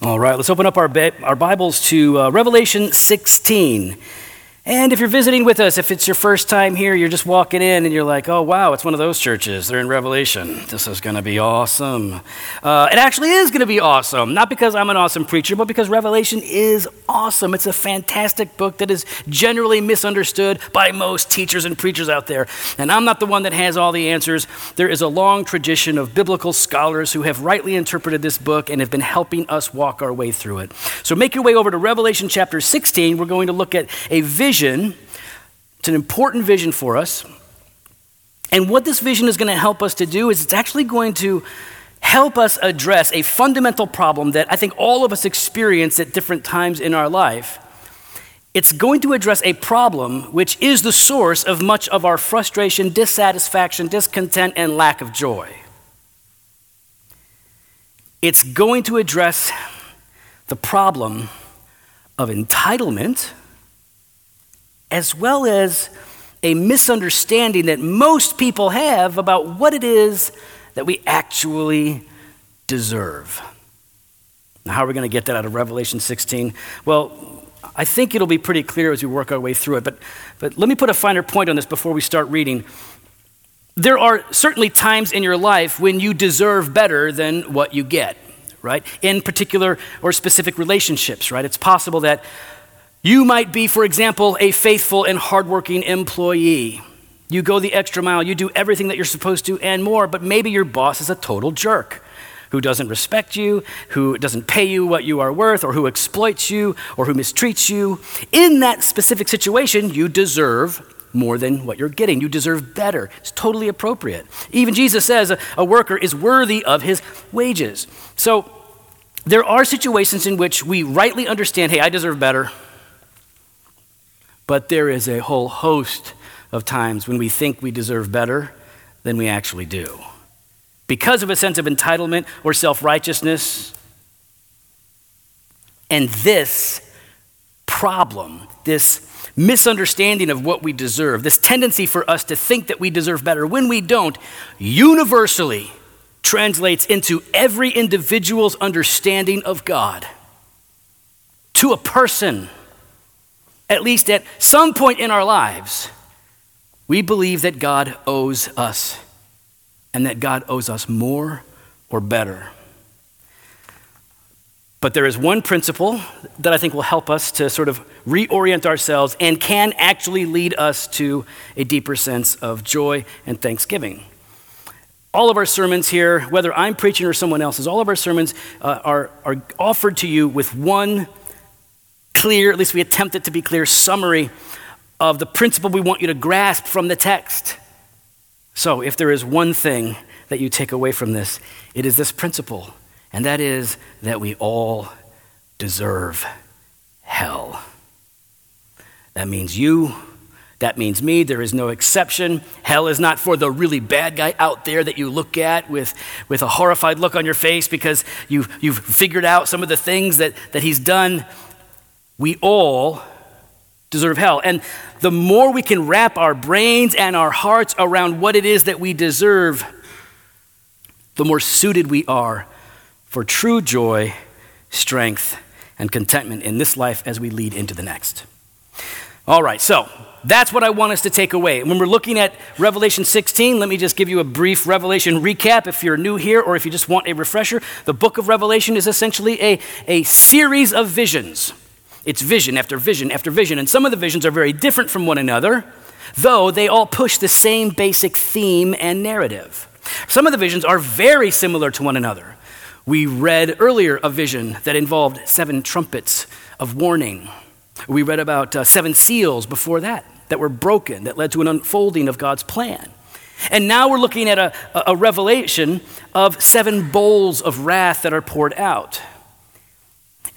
All right, let's open up our, ba- our Bibles to uh, Revelation 16. And if you're visiting with us, if it's your first time here, you're just walking in and you're like, oh, wow, it's one of those churches. They're in Revelation. This is going to be awesome. Uh, it actually is going to be awesome. Not because I'm an awesome preacher, but because Revelation is awesome. It's a fantastic book that is generally misunderstood by most teachers and preachers out there. And I'm not the one that has all the answers. There is a long tradition of biblical scholars who have rightly interpreted this book and have been helping us walk our way through it. So make your way over to Revelation chapter 16. We're going to look at a vision vision. It's an important vision for us. And what this vision is going to help us to do is it's actually going to help us address a fundamental problem that I think all of us experience at different times in our life. It's going to address a problem which is the source of much of our frustration, dissatisfaction, discontent, and lack of joy. It's going to address the problem of entitlement as well as a misunderstanding that most people have about what it is that we actually deserve. Now, how are we going to get that out of Revelation 16? Well, I think it'll be pretty clear as we work our way through it, but, but let me put a finer point on this before we start reading. There are certainly times in your life when you deserve better than what you get, right? In particular or specific relationships, right? It's possible that you might be, for example, a faithful and hardworking employee. You go the extra mile, you do everything that you're supposed to and more, but maybe your boss is a total jerk who doesn't respect you, who doesn't pay you what you are worth, or who exploits you, or who mistreats you. In that specific situation, you deserve more than what you're getting. You deserve better. It's totally appropriate. Even Jesus says a, a worker is worthy of his wages. So there are situations in which we rightly understand hey, I deserve better. But there is a whole host of times when we think we deserve better than we actually do. Because of a sense of entitlement or self righteousness. And this problem, this misunderstanding of what we deserve, this tendency for us to think that we deserve better when we don't, universally translates into every individual's understanding of God. To a person, at least at some point in our lives, we believe that God owes us and that God owes us more or better. But there is one principle that I think will help us to sort of reorient ourselves and can actually lead us to a deeper sense of joy and thanksgiving. All of our sermons here, whether I'm preaching or someone else's, all of our sermons uh, are, are offered to you with one clear, at least we attempt it to be clear, summary of the principle we want you to grasp from the text. So, if there is one thing that you take away from this, it is this principle, and that is that we all deserve hell. That means you, that means me. There is no exception. Hell is not for the really bad guy out there that you look at with, with a horrified look on your face because you've, you've figured out some of the things that, that he's done. We all deserve hell. And the more we can wrap our brains and our hearts around what it is that we deserve, the more suited we are for true joy, strength, and contentment in this life as we lead into the next. All right, so that's what I want us to take away. When we're looking at Revelation 16, let me just give you a brief Revelation recap if you're new here or if you just want a refresher. The book of Revelation is essentially a, a series of visions it's vision after vision after vision. And some of the visions are very different from one another, though they all push the same basic theme and narrative. Some of the visions are very similar to one another. We read earlier a vision that involved seven trumpets of warning. We read about uh, seven seals before that that were broken, that led to an unfolding of God's plan. And now we're looking at a, a revelation of seven bowls of wrath that are poured out.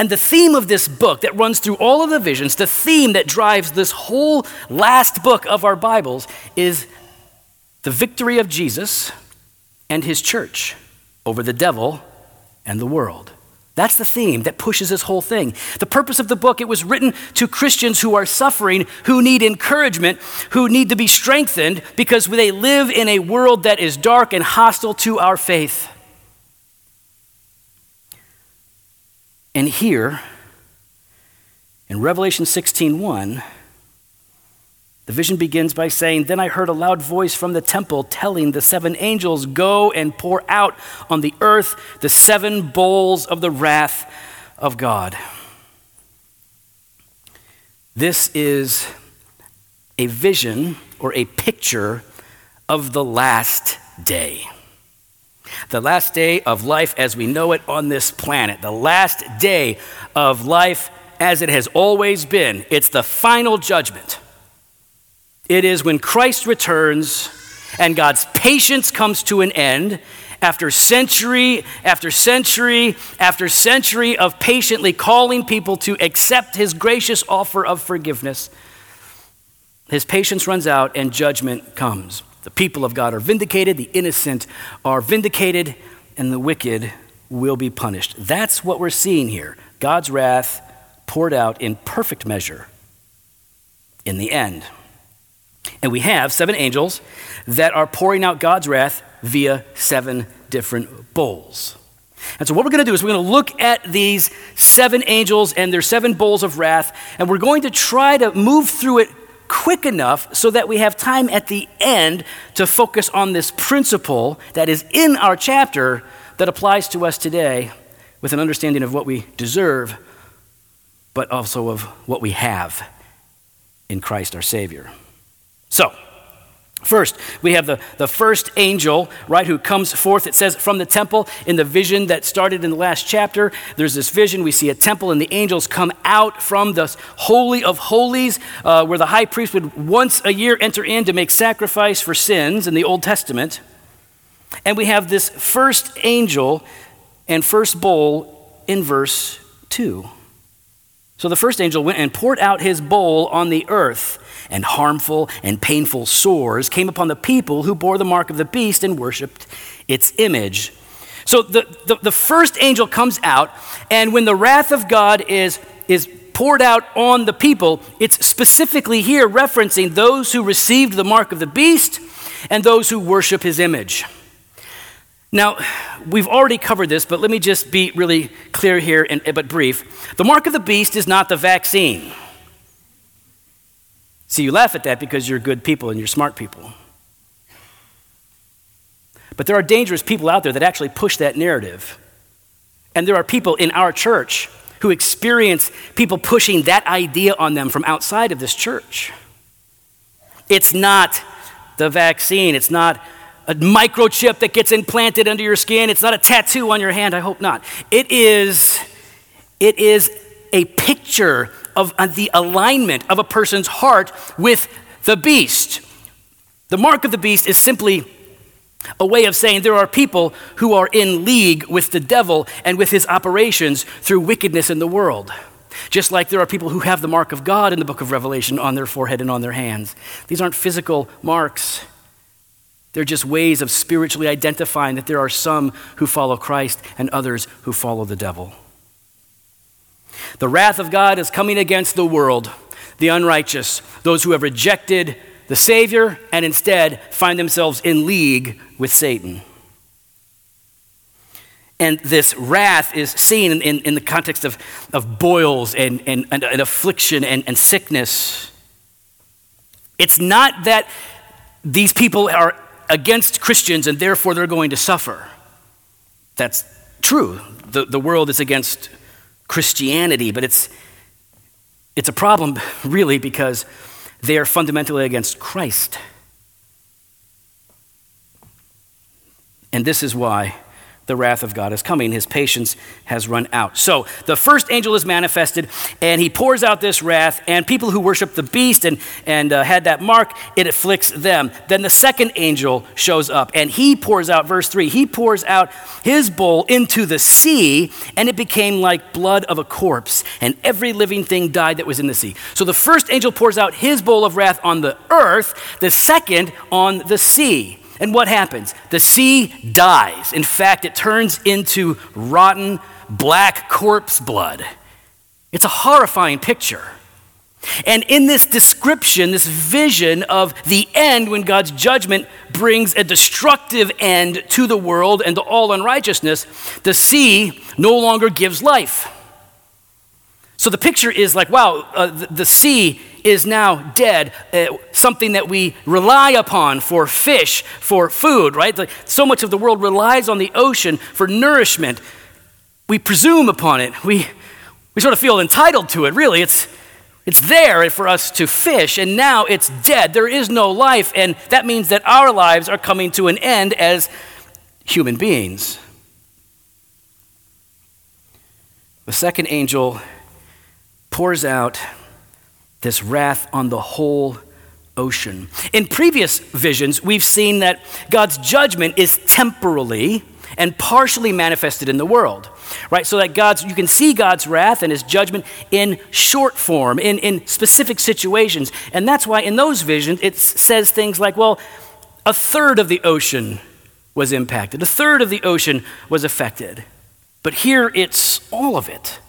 And the theme of this book that runs through all of the visions, the theme that drives this whole last book of our Bibles is the victory of Jesus and his church over the devil and the world. That's the theme that pushes this whole thing. The purpose of the book, it was written to Christians who are suffering, who need encouragement, who need to be strengthened because they live in a world that is dark and hostile to our faith. And here, in Revelation 16:1, the vision begins by saying, Then I heard a loud voice from the temple telling the seven angels, Go and pour out on the earth the seven bowls of the wrath of God. This is a vision or a picture of the last day. The last day of life as we know it on this planet. The last day of life as it has always been. It's the final judgment. It is when Christ returns and God's patience comes to an end after century after century after century of patiently calling people to accept his gracious offer of forgiveness. His patience runs out and judgment comes. The people of God are vindicated, the innocent are vindicated, and the wicked will be punished. That's what we're seeing here. God's wrath poured out in perfect measure in the end. And we have seven angels that are pouring out God's wrath via seven different bowls. And so, what we're going to do is we're going to look at these seven angels and their seven bowls of wrath, and we're going to try to move through it quick enough so that we have time at the end to focus on this principle that is in our chapter that applies to us today with an understanding of what we deserve, but also of what we have in Christ our Savior. So, First, we have the, the first angel, right, who comes forth. It says from the temple in the vision that started in the last chapter. There's this vision. We see a temple, and the angels come out from the Holy of Holies, uh, where the high priest would once a year enter in to make sacrifice for sins in the Old Testament. And we have this first angel and first bowl in verse 2. So the first angel went and poured out his bowl on the earth and harmful and painful sores came upon the people who bore the mark of the beast and worshiped its image. So the, the, the, first angel comes out, and when the wrath of God is, is poured out on the people, it's specifically here referencing those who received the mark of the beast and those who worship his image. Now, we've already covered this, but let me just be really clear here, and, but brief. The mark of the beast is not the vaccine. See, you laugh at that because you're good people and you're smart people. But there are dangerous people out there that actually push that narrative. And there are people in our church who experience people pushing that idea on them from outside of this church. It's not the vaccine, it's not a microchip that gets implanted under your skin, it's not a tattoo on your hand, I hope not. It is it is a picture of uh, the alignment of a person's heart with the beast. The mark of the beast is simply a way of saying there are people who are in league with the devil and with his operations through wickedness in the world. Just like there are people who have the mark of God in the book of Revelation on their forehead and on their hands. These aren't physical marks. They're just ways of spiritually identifying that there are some who follow Christ and others who follow the devil. The wrath of God is coming against the world, the unrighteous, those who have rejected the Savior and instead find themselves in league with Satan. And this wrath is seen in, in, in the context of, of boils and, and, and, and affliction and, and sickness. It's not that these people are against Christians and therefore they're going to suffer. That's true. The, the world is against Christianity, but it's, it's a problem, really, because they are fundamentally against Christ. And this is why the wrath of God is coming. His patience has run out. So the first angel is manifested, and he pours out this wrath, and people who worship the beast and, and uh, had that mark, it afflicts them. Then the second angel shows up, and he pours out, verse 3, he pours out his bowl into the sea, and it became like blood of a corpse, and every living thing died that was in the sea. So the first angel pours out his bowl of wrath on the earth, the second on the sea. And what happens? The sea dies. In fact, it turns into rotten black corpse blood. It's a horrifying picture. And in this description, this vision of the end when God's judgment brings a destructive end to the world and to all unrighteousness, the sea no longer gives life. So the picture is like, wow, uh, the, the, sea is now dead, uh, something that we rely upon for fish, for food, right? So much of the world relies on the ocean for nourishment. We presume upon it. We, we sort of feel entitled to it, really. It's, it's there for us to fish, and now it's dead. There is no life, and that means that our lives are coming to an end as human beings. The second angel pours out this wrath on the whole ocean. In previous visions, we've seen that God's judgment is temporally and partially manifested in the world. Right? So that God's you can see God's wrath and his judgment in short form, in, in specific situations. And that's why in those visions it says things like, well, a third of the ocean was impacted, a third of the ocean was affected. But here it's all of it.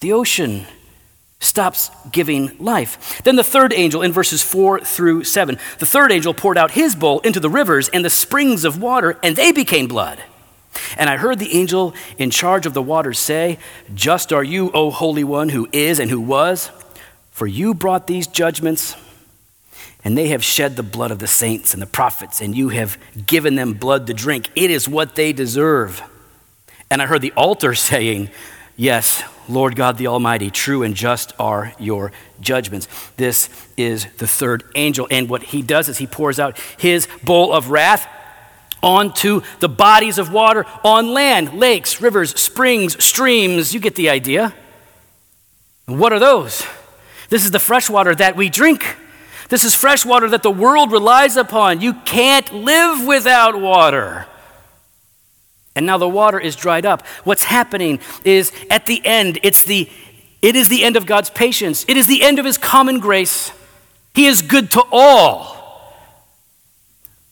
The ocean stops giving life. Then the third angel in verses 4 through 7, the third angel poured out his bowl into the rivers and the springs of water, and they became blood. And I heard the angel in charge of the waters say, Just are you, O Holy One, who is and who was, for you brought these judgments, and they have shed the blood of the saints and the prophets, and you have given them blood to drink. It is what they deserve. And I heard the altar saying, Yes, Lord God the Almighty, true and just are your judgments. This is the third angel. And what he does is he pours out his bowl of wrath onto the bodies of water on land, lakes, rivers, springs, streams. You get the idea. What are those? This is the fresh water that we drink. This is fresh water that the world relies upon. You can't live without water. And now the water is dried up. What's happening is at the end, it's the, it is the end of God's patience, it is the end of His common grace. He is good to all,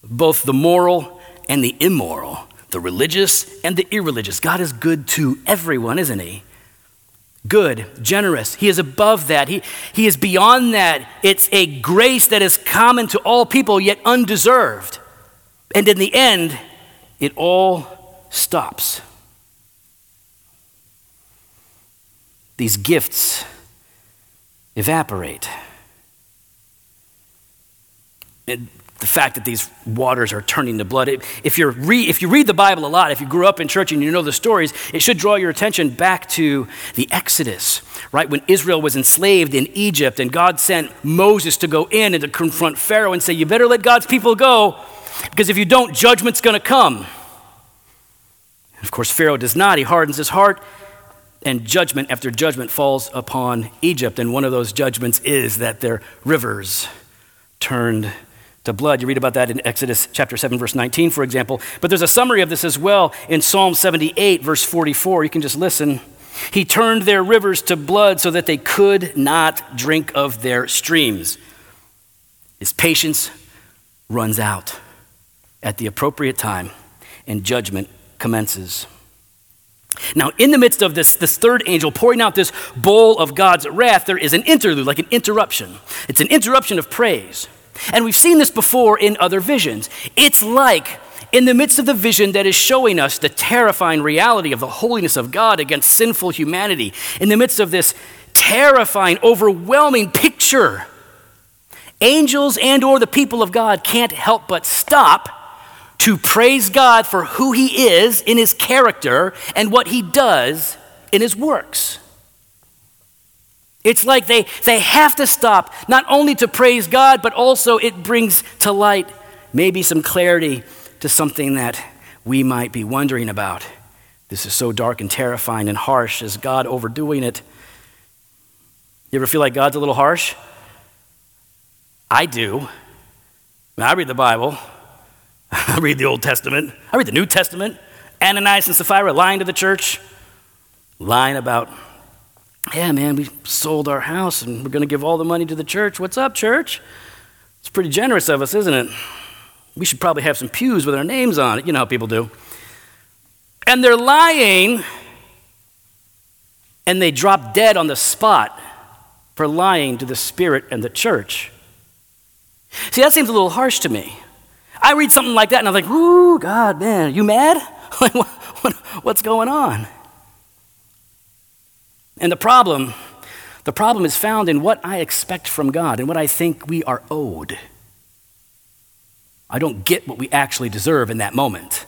both the moral and the immoral, the religious and the irreligious. God is good to everyone, isn't He? Good, generous. He is above that. He, he is beyond that. It's a grace that is common to all people, yet undeserved. And in the end, it all stops. These gifts evaporate. And the fact that these waters are turning to blood. If, you're re, if you read the Bible a lot, if you grew up in church and you know the stories, it should draw your attention back to the Exodus, right? When Israel was enslaved in Egypt and God sent Moses to go in and to confront Pharaoh and say, You better let God's people go because if you don't, judgment's going to come. Of course, Pharaoh does not. He hardens his heart, and judgment after judgment falls upon Egypt. And one of those judgments is that their rivers turned to blood. You read about that in Exodus chapter 7, verse 19, for example. But there's a summary of this as well in Psalm 78, verse 44. You can just listen. He turned their rivers to blood so that they could not drink of their streams. His patience runs out at the appropriate time, and judgment commences. Now, in the midst of this, this third angel pouring out this bowl of God's wrath, there is an interlude, like an interruption. It's an interruption of praise. And we've seen this before in other visions. It's like in the midst of the vision that is showing us the terrifying reality of the holiness of God against sinful humanity, in the midst of this terrifying, overwhelming picture, angels and or the people of God can't help but stop to praise God for who He is in His character and what He does in His works. It's like they, they have to stop, not only to praise God, but also it brings to light maybe some clarity to something that we might be wondering about. This is so dark and terrifying and harsh. Is God overdoing it? You ever feel like God's a little harsh? I do. I read the Bible. I read the Old Testament. I read the New Testament. Ananias and Sapphira lying to the church, lying about, yeah, man, we sold our house and we're going to give all the money to the church. What's up, church? It's pretty generous of us, isn't it? We should probably have some pews with our names on it. You know how people do. And they're lying, and they drop dead on the spot for lying to the Spirit and the church. See, that seems a little harsh to me. I read something like that and I'm like, ooh, God, man, are you mad? Like, What's going on? And the problem The problem is found in what I expect from God and what I think we are owed. I don't get what we actually deserve in that moment.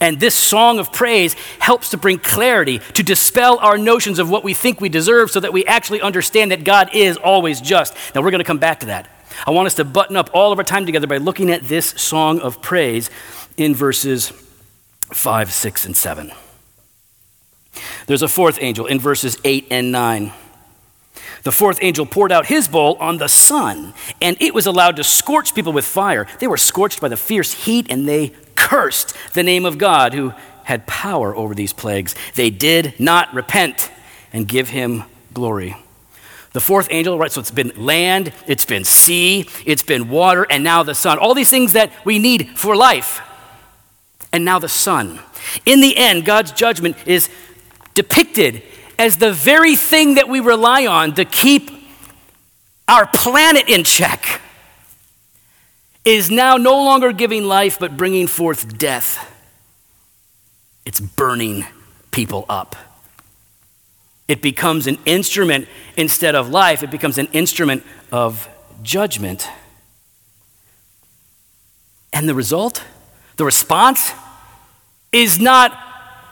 And this song of praise helps to bring clarity, to dispel our notions of what we think we deserve so that we actually understand that God is always just. Now, we're going to come back to that. I want us to button up all of our time together by looking at this song of praise in verses 5, 6, and 7. There's a fourth angel in verses 8 and 9. The fourth angel poured out his bowl on the sun, and it was allowed to scorch people with fire. They were scorched by the fierce heat, and they cursed the name of God who had power over these plagues. They did not repent and give him glory. The fourth angel, right? So it's been land, it's been sea, it's been water, and now the sun. All these things that we need for life. And now the sun. In the end, God's judgment is depicted as the very thing that we rely on to keep our planet in check is now no longer giving life but bringing forth death. It's burning people up. It becomes an instrument instead of life, it becomes an instrument of judgment. And the result, the response, is not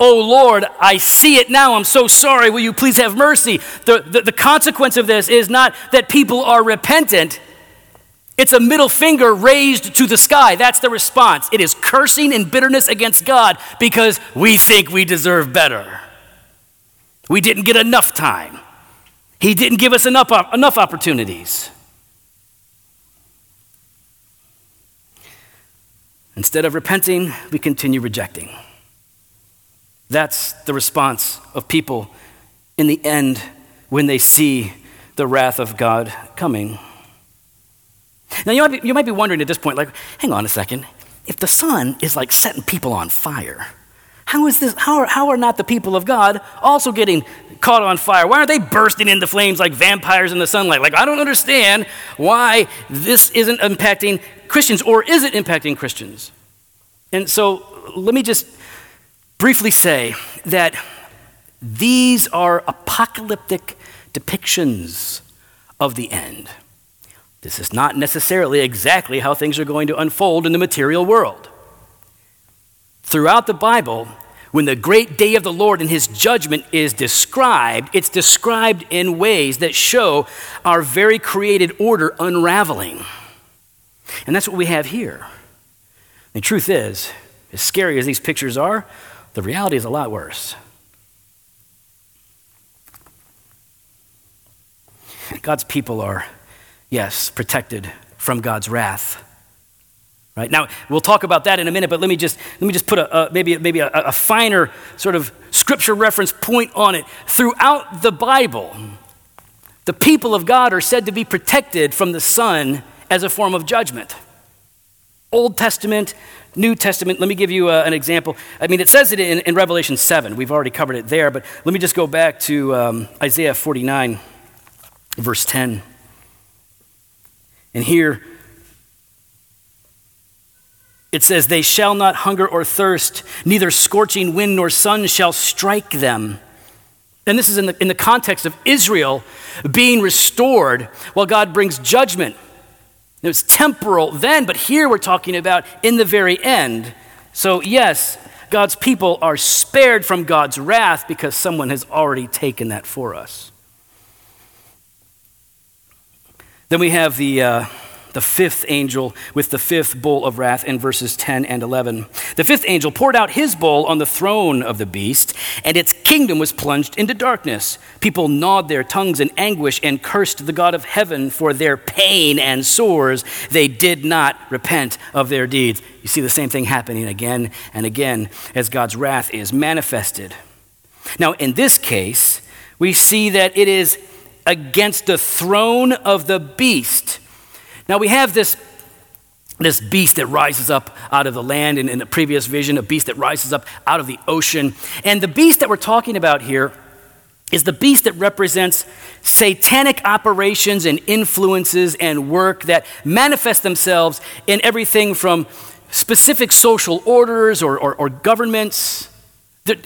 Oh Lord, I see it now. I'm so sorry. Will you please have mercy? The, the, the, consequence of this is not that people are repentant, it's a middle finger raised to the sky. That's the response. It is cursing and bitterness against God because we think we deserve better. We didn't get enough time, He didn't give us enough, enough opportunities. Instead of repenting, we continue rejecting. That's the response of people in the end when they see the wrath of God coming. Now, you might, be, you might be wondering at this point, like, hang on a second. If the sun is like setting people on fire, how is this? How are, how are not the people of God also getting caught on fire? Why aren't they bursting into flames like vampires in the sunlight? Like, I don't understand why this isn't impacting Christians, or is it impacting Christians? And so, let me just briefly say that these are apocalyptic depictions of the end. This is not necessarily exactly how things are going to unfold in the material world. Throughout the Bible, when the great day of the Lord and his judgment is described, it's described in ways that show our very created order unraveling. And that's what we have here. The truth is, as scary as these pictures are, the reality is a lot worse. God's people are, yes, protected from God's wrath. Right now, we'll talk about that in a minute, but let me just let me just put a, a maybe maybe a, a finer sort of scripture reference point on it. Throughout the Bible, the people of God are said to be protected from the sun as a form of judgment. Old Testament, New Testament, let me give you uh, an example. I mean, it says it in, in, Revelation 7. We've already covered it there, but let me just go back to um, Isaiah 49, verse 10. And here it says, They shall not hunger or thirst, neither scorching wind nor sun shall strike them. And this is in the, in the context of Israel being restored while God brings judgment it was temporal then, but here we're talking about in the very end. So, yes, God's people are spared from God's wrath because someone has already taken that for us. Then we have the. Uh, the fifth angel with the fifth bowl of wrath in verses 10 and 11. The fifth angel poured out his bowl on the throne of the beast, and its kingdom was plunged into darkness. People gnawed their tongues in anguish and cursed the God of heaven for their pain and sores. They did not repent of their deeds. You see the same thing happening again and again as God's wrath is manifested. Now, in this case, we see that it is against the throne of the beast now we have this, this beast that rises up out of the land, and in the previous vision, a beast that rises up out of the ocean. And the beast that we're talking about here is the beast that represents satanic operations and influences and work that manifest themselves in everything from specific social orders or, or, or governments,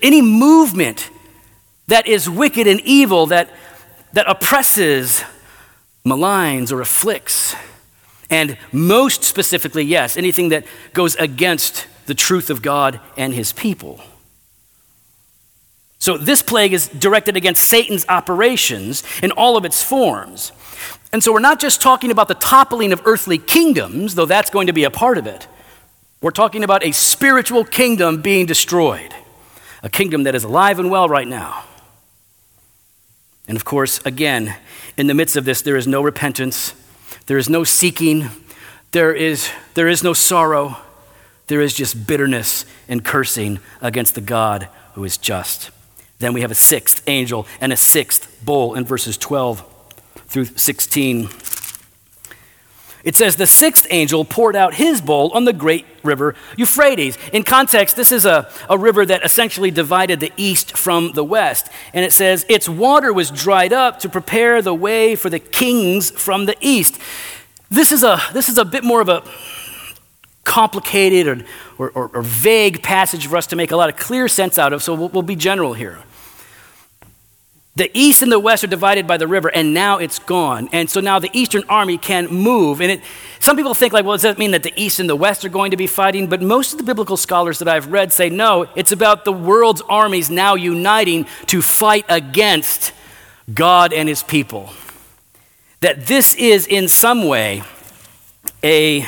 any movement that is wicked and evil that that oppresses, maligns, or afflicts. And most specifically, yes, anything that goes against the truth of God and his people. So, this plague is directed against Satan's operations in all of its forms. And so, we're not just talking about the toppling of earthly kingdoms, though that's going to be a part of it. We're talking about a spiritual kingdom being destroyed, a kingdom that is alive and well right now. And of course, again, in the midst of this, there is no repentance, there is no seeking, there is, there is no sorrow, there is just bitterness and cursing against the God who is just. Then we have a sixth angel and a sixth bowl in verses 12 through 16. It says, The sixth angel poured out his bowl on the great river Euphrates. In context, this is a, a river that essentially divided the east from the west. And it says, Its water was dried up to prepare the way for the kings from the east. This is a, this is a bit more of a complicated or, or, or, vague passage for us to make a lot of clear sense out of, so we'll, we'll be general here. The east and the west are divided by the river, and now it's gone. And so now the eastern army can move. And it, some people think, like, well, does that mean that the east and the west are going to be fighting? But most of the biblical scholars that I've read say, no, it's about the world's armies now uniting to fight against God and his people. That this is, in some way, a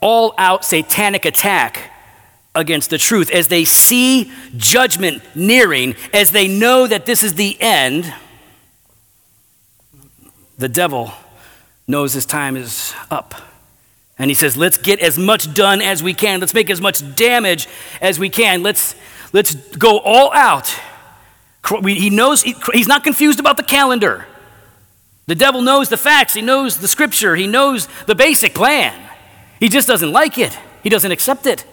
all out satanic attack against the truth. As they see judgment nearing, as they know that this is the end, the devil knows his time is up. And he says, let's get as much done as we can. Let's make as much damage as we can. Let's, let's go all out. He knows, he's not confused about the calendar. The devil knows the facts, he knows the scripture, he knows the basic plan. He just doesn't like it, he doesn't accept it.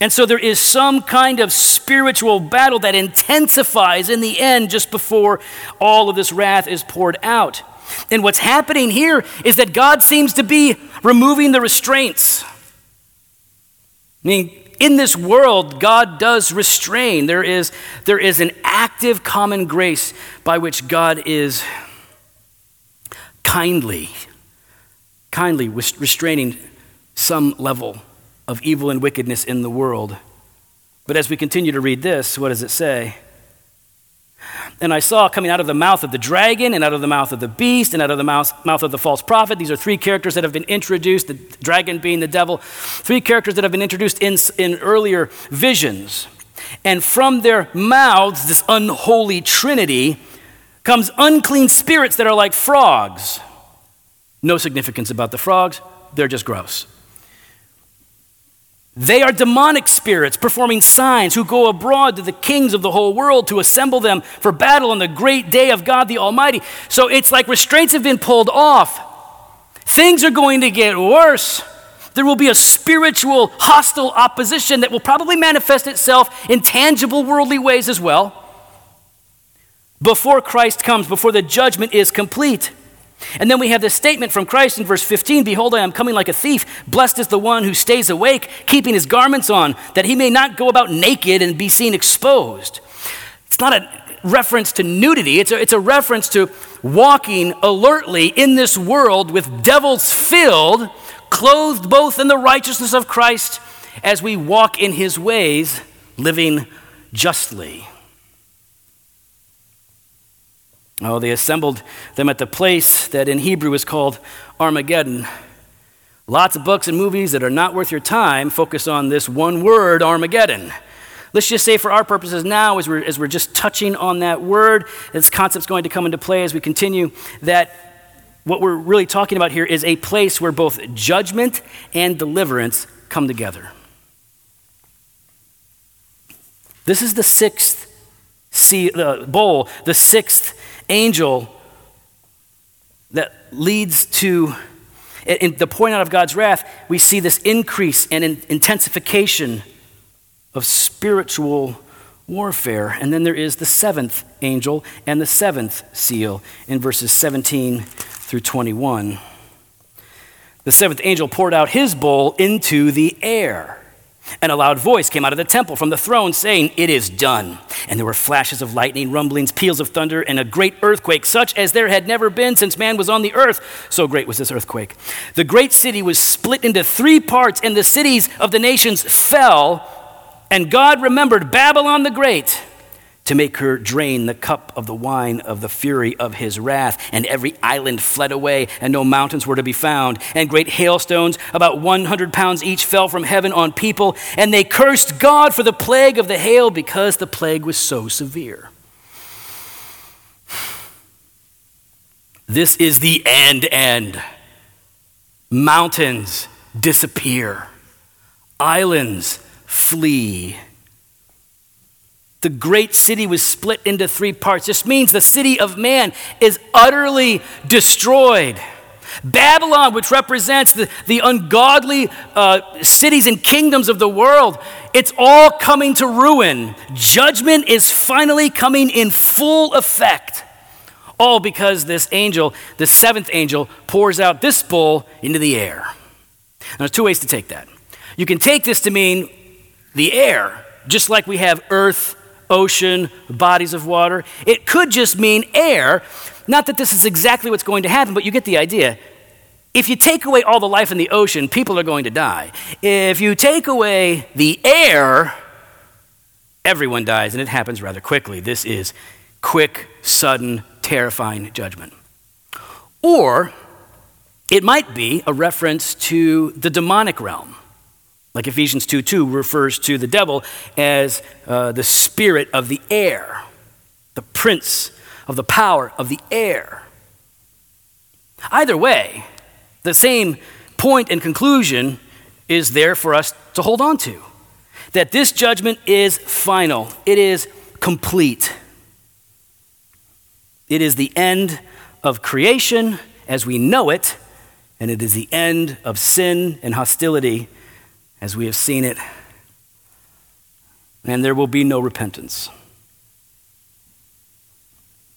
And so there is some kind of spiritual battle that intensifies in the end just before all of this wrath is poured out. And what's happening here is that God seems to be removing the restraints. I mean, in this world, God does restrain. There is, there is an active common grace by which God is kindly kindly restraining some level of evil and wickedness in the world. But as we continue to read this, what does it say? And I saw coming out of the mouth of the dragon, and out of the mouth of the beast, and out of the mouth, mouth of the false prophet. These are three characters that have been introduced, the dragon being the devil, three characters that have been introduced in, in earlier visions. And from their mouths, this unholy trinity, comes unclean spirits that are like frogs. No significance about the frogs, they're just gross. They are demonic spirits performing signs who go abroad to the kings of the whole world to assemble them for battle on the great day of God the Almighty. So it's like restraints have been pulled off. Things are going to get worse. There will be a spiritual, hostile opposition that will probably manifest itself in tangible worldly ways as well before Christ comes, before the judgment is complete. And then we have this statement from Christ in verse 15 Behold, I am coming like a thief. Blessed is the one who stays awake, keeping his garments on, that he may not go about naked and be seen exposed. It's not a reference to nudity, it's a, it's a reference to walking alertly in this world with devils filled, clothed both in the righteousness of Christ as we walk in his ways, living justly. Oh, they assembled them at the place that in Hebrew is called Armageddon. Lots of books and movies that are not worth your time focus on this one word, Armageddon. Let's just say, for our purposes now, as we're, as we're just touching on that word, this concept's going to come into play as we continue, that what we're really talking about here is a place where both judgment and deliverance come together. This is the sixth sea, uh, bowl, the sixth angel that leads to in the point out of God's wrath, we see this increase and intensification of spiritual warfare. And then there is the seventh angel and the seventh seal in verses 17 through 21. The seventh angel poured out his bowl into the air. And a loud voice came out of the temple from the throne saying, It is done. And there were flashes of lightning, rumblings, peals of thunder, and a great earthquake, such as there had never been since man was on the earth. So great was this earthquake. The great city was split into three parts, and the cities of the nations fell. And God remembered Babylon the Great to make her drain the cup of the wine of the fury of his wrath. And every island fled away, and no mountains were to be found. And great hailstones, about 100 pounds each, fell from heaven on people. And they cursed God for the plague of the hail because the plague was so severe. This is the end end. Mountains disappear, islands flee the great city was split into three parts. This means the city of man is utterly destroyed. Babylon, which represents the, the ungodly uh, cities and kingdoms of the world, it's all coming to ruin. Judgment is finally coming in full effect. All because this angel, the seventh angel, pours out this bowl into the air. Now, there's two ways to take that. You can take this to mean the air, just like we have earth, ocean, bodies of water. It could just mean air. Not that this is exactly what's going to happen, but you get the idea. If you take away all the life in the ocean, people are going to die. If you take away the air, everyone dies, and it happens rather quickly. This is quick, sudden, terrifying judgment. Or it might be a reference to the demonic realm. Like Ephesians 2 2 refers to the devil as uh, the spirit of the air, the prince of the power of the air. Either way, the same point and conclusion is there for us to hold on to that this judgment is final, it is complete. It is the end of creation as we know it, and it is the end of sin and hostility as we have seen it, and there will be no repentance.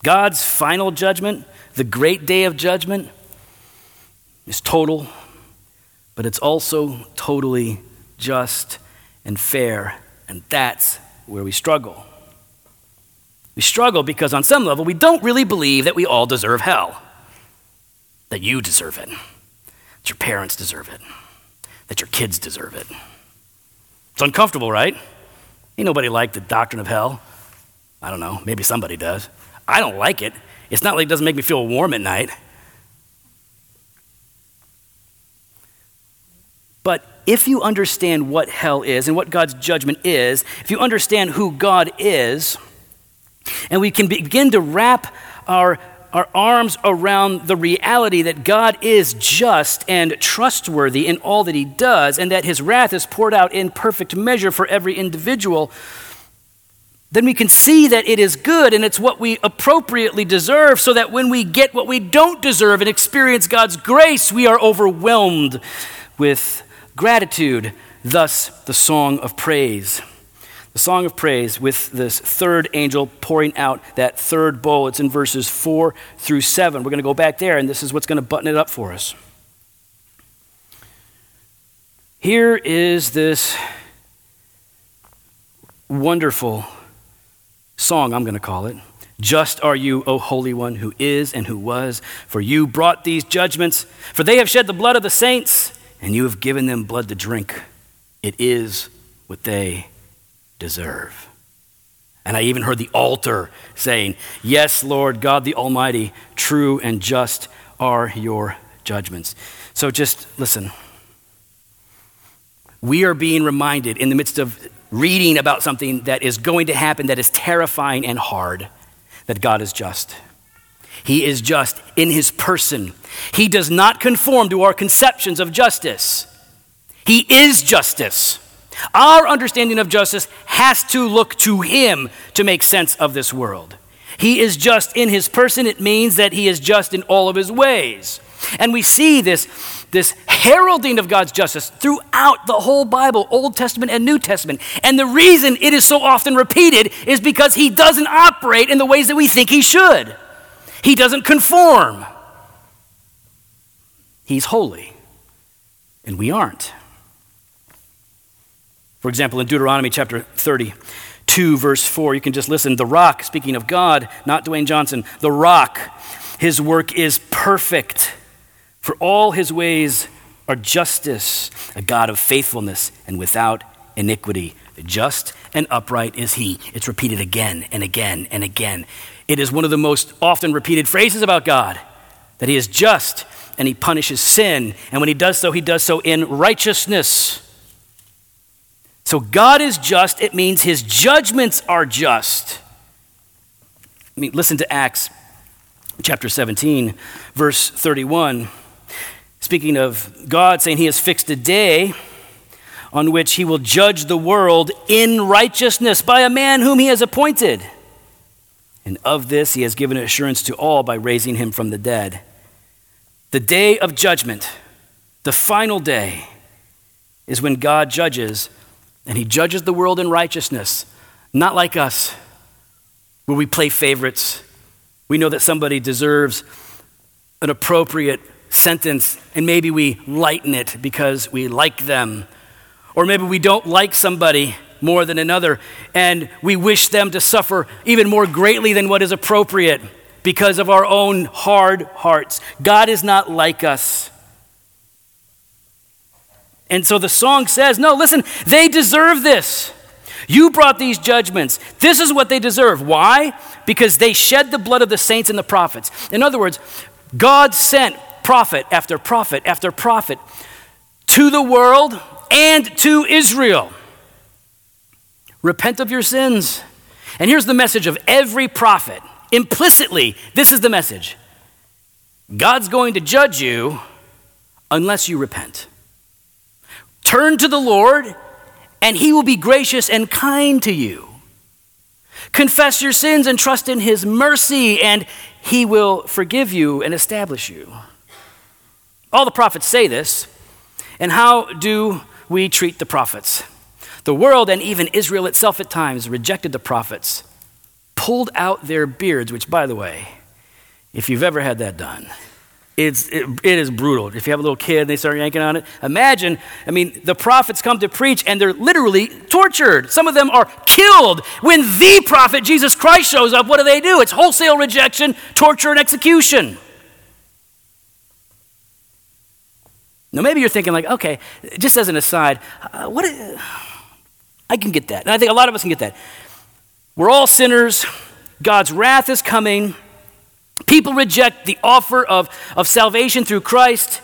God's final judgment, the great day of judgment, is total, but it's also totally just and fair, and that's where we struggle. We struggle because, on some level, we don't really believe that we all deserve hell, that you deserve it, that your parents deserve it that your kids deserve it. It's uncomfortable, right? Ain't nobody like the doctrine of hell. I don't know, maybe somebody does. I don't like it. It's not like it doesn't make me feel warm at night. But if you understand what hell is and what God's judgment is, if you understand who God is, and we can begin to wrap our our arms around the reality that God is just and trustworthy in all that he does, and that his wrath is poured out in perfect measure for every individual, then we can see that it is good and it's what we appropriately deserve, so that when we get what we don't deserve and experience God's grace, we are overwhelmed with gratitude. Thus, the song of praise the song of praise with this third angel pouring out that third bowl. It's in verses 4 through 7. We're going to go back there, and this is what's going to button it up for us. Here is this wonderful song, I'm going to call it. Just are you, O Holy One, who is and who was, for you brought these judgments. For they have shed the blood of the saints, and you have given them blood to drink. It is what they deserve. And I even heard the altar saying, Yes, Lord God the Almighty, true and just are your judgments. So just listen. We are being reminded in the midst of reading about something that is going to happen that is terrifying and hard that God is just. He is just in his person. He does not conform to our conceptions of justice. He is justice. Our understanding of justice has to look to Him to make sense of this world. He is just in His person, it means that He is just in all of His ways. And we see this, this heralding of God's justice throughout the whole Bible, Old Testament and New Testament. And the reason it is so often repeated is because He doesn't operate in the ways that we think He should, He doesn't conform. He's holy, and we aren't. For example, in Deuteronomy chapter 32, verse 4, you can just listen. The rock, speaking of God, not Dwayne Johnson, the rock, his work is perfect, for all his ways are justice, a God of faithfulness and without iniquity. Just and upright is he. It's repeated again and again and again. It is one of the most often repeated phrases about God that he is just and he punishes sin. And when he does so, he does so in righteousness. So God is just, it means his judgments are just. I mean, listen to Acts chapter 17, verse 31. Speaking of God saying he has fixed a day on which he will judge the world in righteousness by a man whom he has appointed. And of this he has given assurance to all by raising him from the dead. The day of judgment, the final day, is when God judges, and he judges the world in righteousness, not like us, where we play favorites. We know that somebody deserves an appropriate sentence, and maybe we lighten it because we like them. Or maybe we don't like somebody more than another, and we wish them to suffer even more greatly than what is appropriate because of our own hard hearts. God is not like us. And so the song says, No, listen, they deserve this. You brought these judgments. This is what they deserve. Why? Because they shed the blood of the saints and the prophets. In other words, God sent prophet after prophet after prophet to the world and to Israel. Repent of your sins. And here's the message of every prophet. Implicitly, this is the message God's going to judge you unless you repent. Turn to the Lord, and he will be gracious and kind to you. Confess your sins and trust in his mercy, and he will forgive you and establish you. All the prophets say this. And how do we treat the prophets? The world and even Israel itself at times rejected the prophets, pulled out their beards, which, by the way, if you've ever had that done, it's, it, it is brutal. If you have a little kid and they start yanking on it, imagine, I mean, the prophets come to preach and they're literally tortured. Some of them are killed. When the prophet, Jesus Christ, shows up, what do they do? It's wholesale rejection, torture, and execution. Now, maybe you're thinking, like, okay, just as an aside, uh, what? Is, I can get that. And I think a lot of us can get that. We're all sinners. God's wrath is coming. People reject the offer of, of salvation through Christ.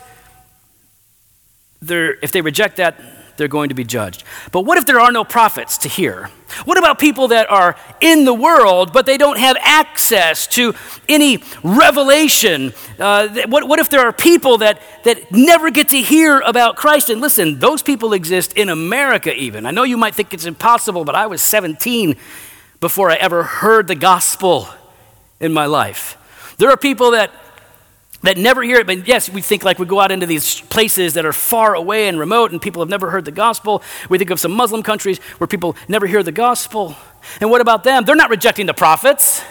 They're, if they reject that, they're going to be judged. But what if there are no prophets to hear? What about people that are in the world, but they don't have access to any revelation? Uh, what, what if there are people that, that never get to hear about Christ? And listen, those people exist in America, even. I know you might think it's impossible, but I was 17 before I ever heard the gospel in my life. There are people that that never hear it. But yes, we think like we go out into these places that are far away and remote and people have never heard the gospel. We think of some Muslim countries where people never hear the gospel. And what about them? They're not rejecting the prophets.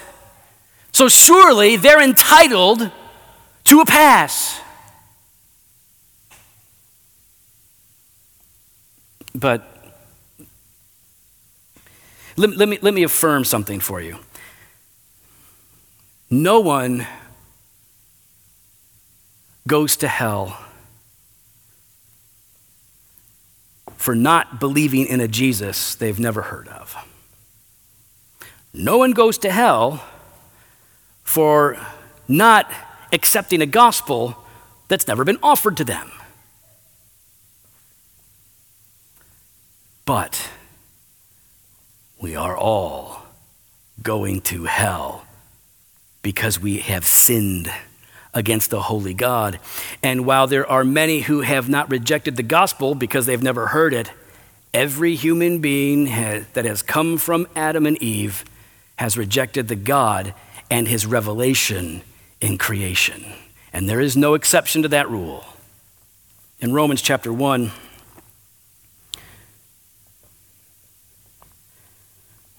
So surely they're entitled to a pass. But let, let, me, let me affirm something for you. No one goes to hell for not believing in a Jesus they've never heard of. No one goes to hell for not accepting a gospel that's never been offered to them. But we are all going to hell because we have sinned against the holy God. And while there are many who have not rejected the gospel because they've never heard it, every human being has, that has come from Adam and Eve has rejected the God and his revelation in creation. And there is no exception to that rule. In Romans chapter 1,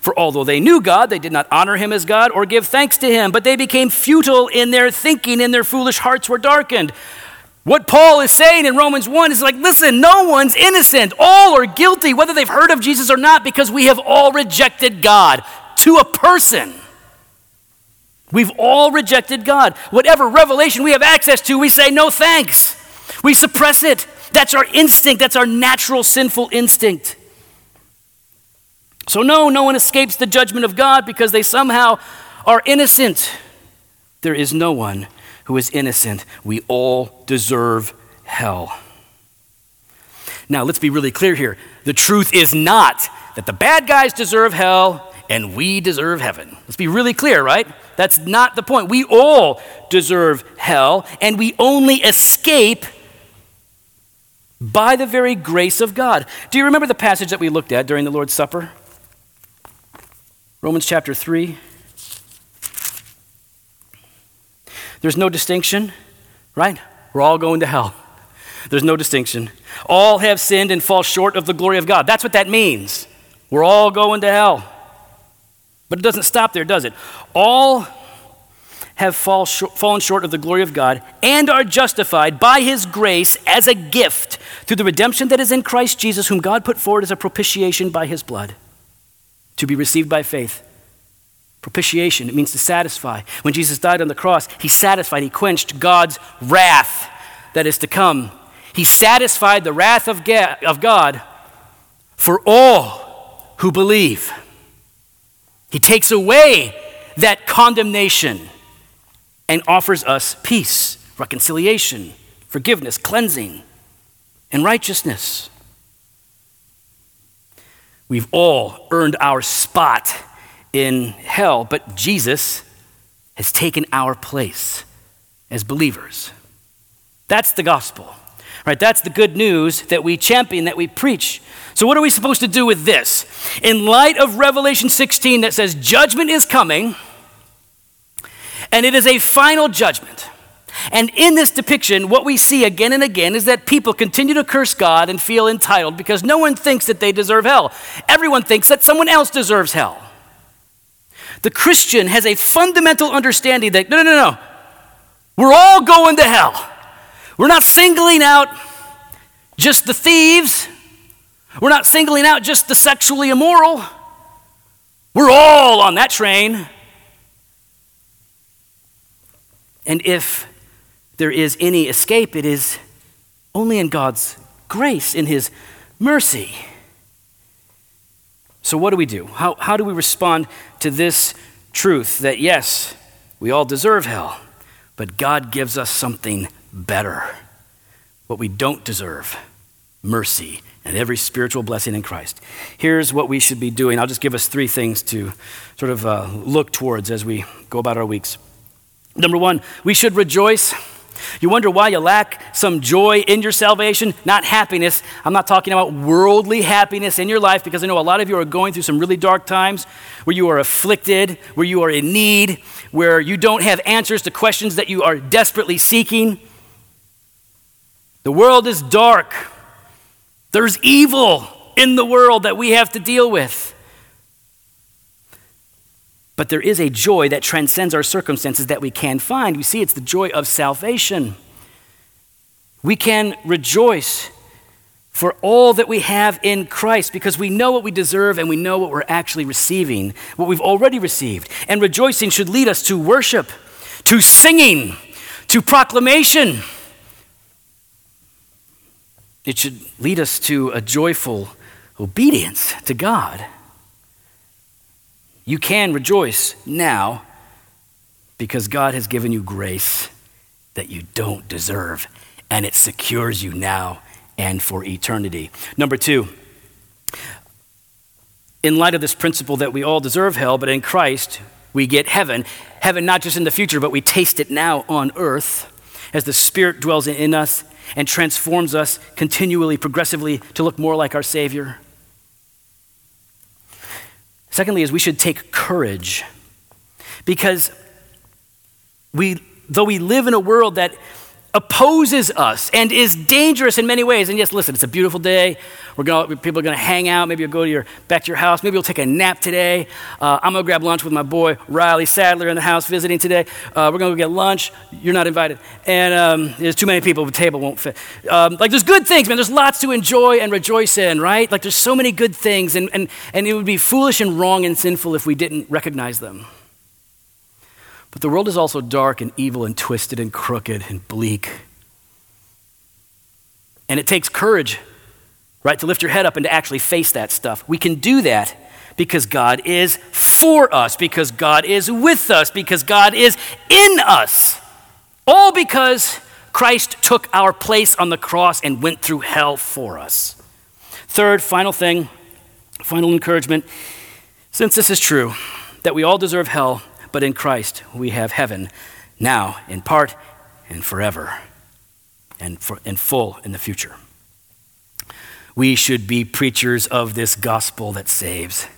For although they knew God, they did not honor him as God or give thanks to him, but they became futile in their thinking, and their foolish hearts were darkened. What Paul is saying in Romans 1 is like, listen, no one's innocent. All are guilty, whether they've heard of Jesus or not, because we have all rejected God to a person. We've all rejected God. Whatever revelation we have access to, we say no thanks. We suppress it. That's our instinct, that's our natural sinful instinct. So, no, no one escapes the judgment of God because they somehow are innocent. There is no one who is innocent. We all deserve hell. Now, let's be really clear here. The truth is not that the bad guys deserve hell and we deserve heaven. Let's be really clear, right? That's not the point. We all deserve hell, and we only escape by the very grace of God. Do you remember the passage that we looked at during the Lord's Supper? Romans chapter 3. There's no distinction, right? We're all going to hell. There's no distinction. All have sinned and fall short of the glory of God. That's what that means. We're all going to hell. But it doesn't stop there, does it? All have fall fallen short of the glory of God and are justified by his grace as a gift through the redemption that is in Christ Jesus, whom God put forward as a propitiation by his blood to be received by faith. Propitiation, it means to satisfy. When Jesus died on the cross, he satisfied, he quenched God's wrath that is to come. He satisfied the wrath of God for all who believe. He takes away that condemnation and offers us peace, reconciliation, forgiveness, cleansing, and righteousness. We've all earned our spot in hell, but Jesus has taken our place as believers. That's the gospel, right? That's the good news that we champion, that we preach. So, what are we supposed to do with this? In light of Revelation 16 that says judgment is coming, and it is a final judgment. And in this depiction, what we see again and again is that people continue to curse God and feel entitled because no one thinks that they deserve hell. Everyone thinks that someone else deserves hell. The Christian has a fundamental understanding that no, no, no, no. We're all going to hell. We're not singling out just the thieves, we're not singling out just the sexually immoral. We're all on that train. And if there is any escape, it is only in God's grace, in His mercy. So, what do we do? How, how do we respond to this truth that, yes, we all deserve hell, but God gives us something better, what we don't deserve mercy and every spiritual blessing in Christ. Here's what we should be doing. I'll just give us three things to sort of uh, look towards as we go about our weeks. Number one, we should rejoice. You wonder why you lack some joy in your salvation? Not happiness. I'm not talking about worldly happiness in your life because I know a lot of you are going through some really dark times where you are afflicted, where you are in need, where you don't have answers to questions that you are desperately seeking. The world is dark. There's evil in the world that we have to deal with. But there is a joy that transcends our circumstances that we can find. We see it's the joy of salvation. We can rejoice for all that we have in Christ because we know what we deserve and we know what we're actually receiving, what we've already received. And rejoicing should lead us to worship, to singing, to proclamation. It should lead us to a joyful obedience to God. You can rejoice now because God has given you grace that you don't deserve, and it secures you now and for eternity. Number two, in light of this principle that we all deserve hell, but in Christ we get heaven, heaven not just in the future, but we taste it now on earth as the Spirit dwells in us and transforms us continually, progressively to look more like our Savior. Secondly, is we should take courage. Because we, though we live in a world that opposes us and is dangerous in many ways. And yes, listen, it's a beautiful day. We're gonna, people are going to hang out. Maybe you'll go to your, back to your house. Maybe you'll take a nap today. Uh, I'm going to grab lunch with my boy Riley Sadler in the house visiting today. Uh, we're going to go get lunch. You're not invited. And um, there's too many people. The table won't fit. Um, like there's good things, man. There's lots to enjoy and rejoice in, right? Like there's so many good things. And, and, and it would be foolish and wrong and sinful if we didn't recognize them. But the world is also dark and evil and twisted and crooked and bleak. And it takes courage, right, to lift your head up and to actually face that stuff. We can do that because God is for us, because God is with us, because God is in us. All because Christ took our place on the cross and went through hell for us. Third, final thing, final encouragement since this is true, that we all deserve hell, but in Christ we have heaven now, in part and forever, and for, in full in the future. We should be preachers of this gospel that saves.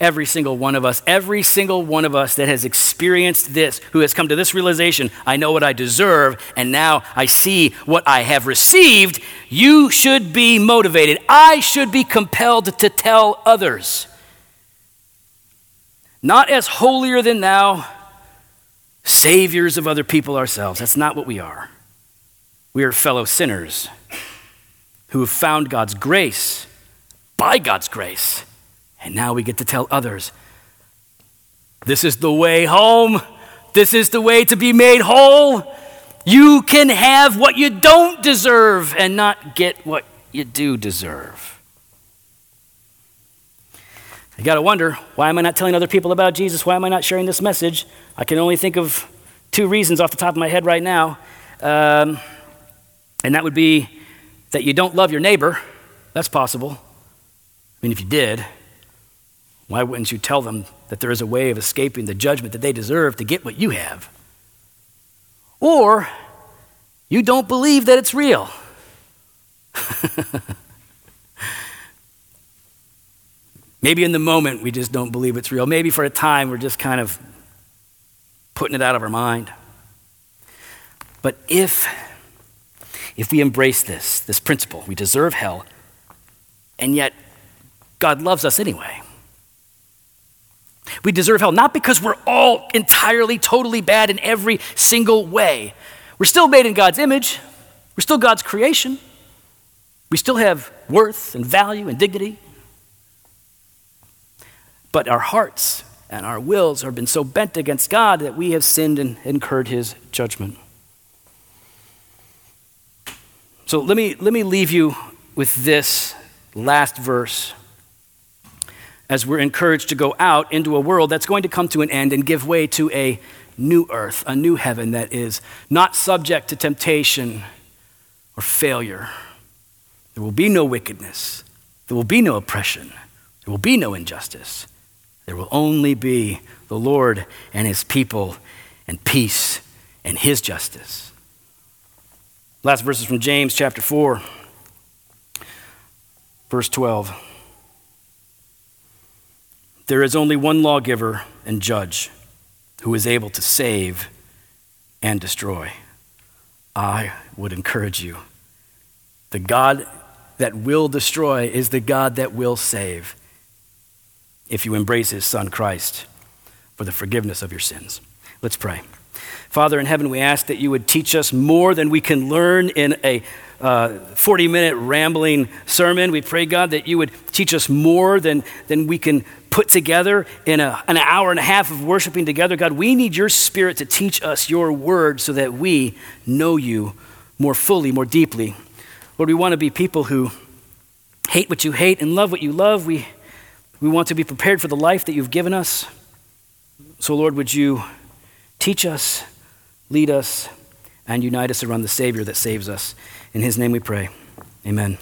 Every single one of us, every single one of us that has experienced this, who has come to this realization, I know what I deserve, and now I see what I have received, you should be motivated. I should be compelled to tell others not as holier than thou, saviors of other people ourselves. That's not what we are. We are fellow sinners who have found God's grace by God's grace. And now we get to tell others this is the way home. This is the way to be made whole. You can have what you don't deserve and not get what you do deserve. You got to wonder why am I not telling other people about Jesus? Why am I not sharing this message? I can only think of two reasons off the top of my head right now. Um, and that would be that you don't love your neighbor. That's possible. I mean, if you did, why wouldn't you tell them that there is a way of escaping the judgment that they deserve to get what you have? Or you don't believe that it's real. Maybe in the moment we just don't believe it's real. Maybe for a time we're just kind of putting it out of our mind. But if if we embrace this, this principle, we deserve hell, and yet God loves us anyway. We deserve hell not because we're all entirely, totally bad in every single way. We're still made in God's image, we're still God's creation, we still have worth and value and dignity. But our hearts and our wills have been so bent against God that we have sinned and incurred his judgment. So let me, let me leave you with this last verse as we're encouraged to go out into a world that's going to come to an end and give way to a new earth, a new heaven that is not subject to temptation or failure. There will be no wickedness, there will be no oppression, there will be no injustice. There will only be the Lord and his people and peace and his justice. Last verses from James chapter 4, verse 12. There is only one lawgiver and judge who is able to save and destroy. I would encourage you. The God that will destroy is the God that will save if you embrace his son Christ for the forgiveness of your sins. Let's pray. Father in heaven, we ask that you would teach us more than we can learn in a 40 uh, minute rambling sermon. We pray, God, that you would teach us more than, than we can put together in a, an hour and a half of worshiping together. God, we need your spirit to teach us your word so that we know you more fully, more deeply. Lord, we want to be people who hate what you hate and love what you love. We we want to be prepared for the life that you've given us. So, Lord, would you teach us, lead us, and unite us around the Savior that saves us? In his name we pray. Amen.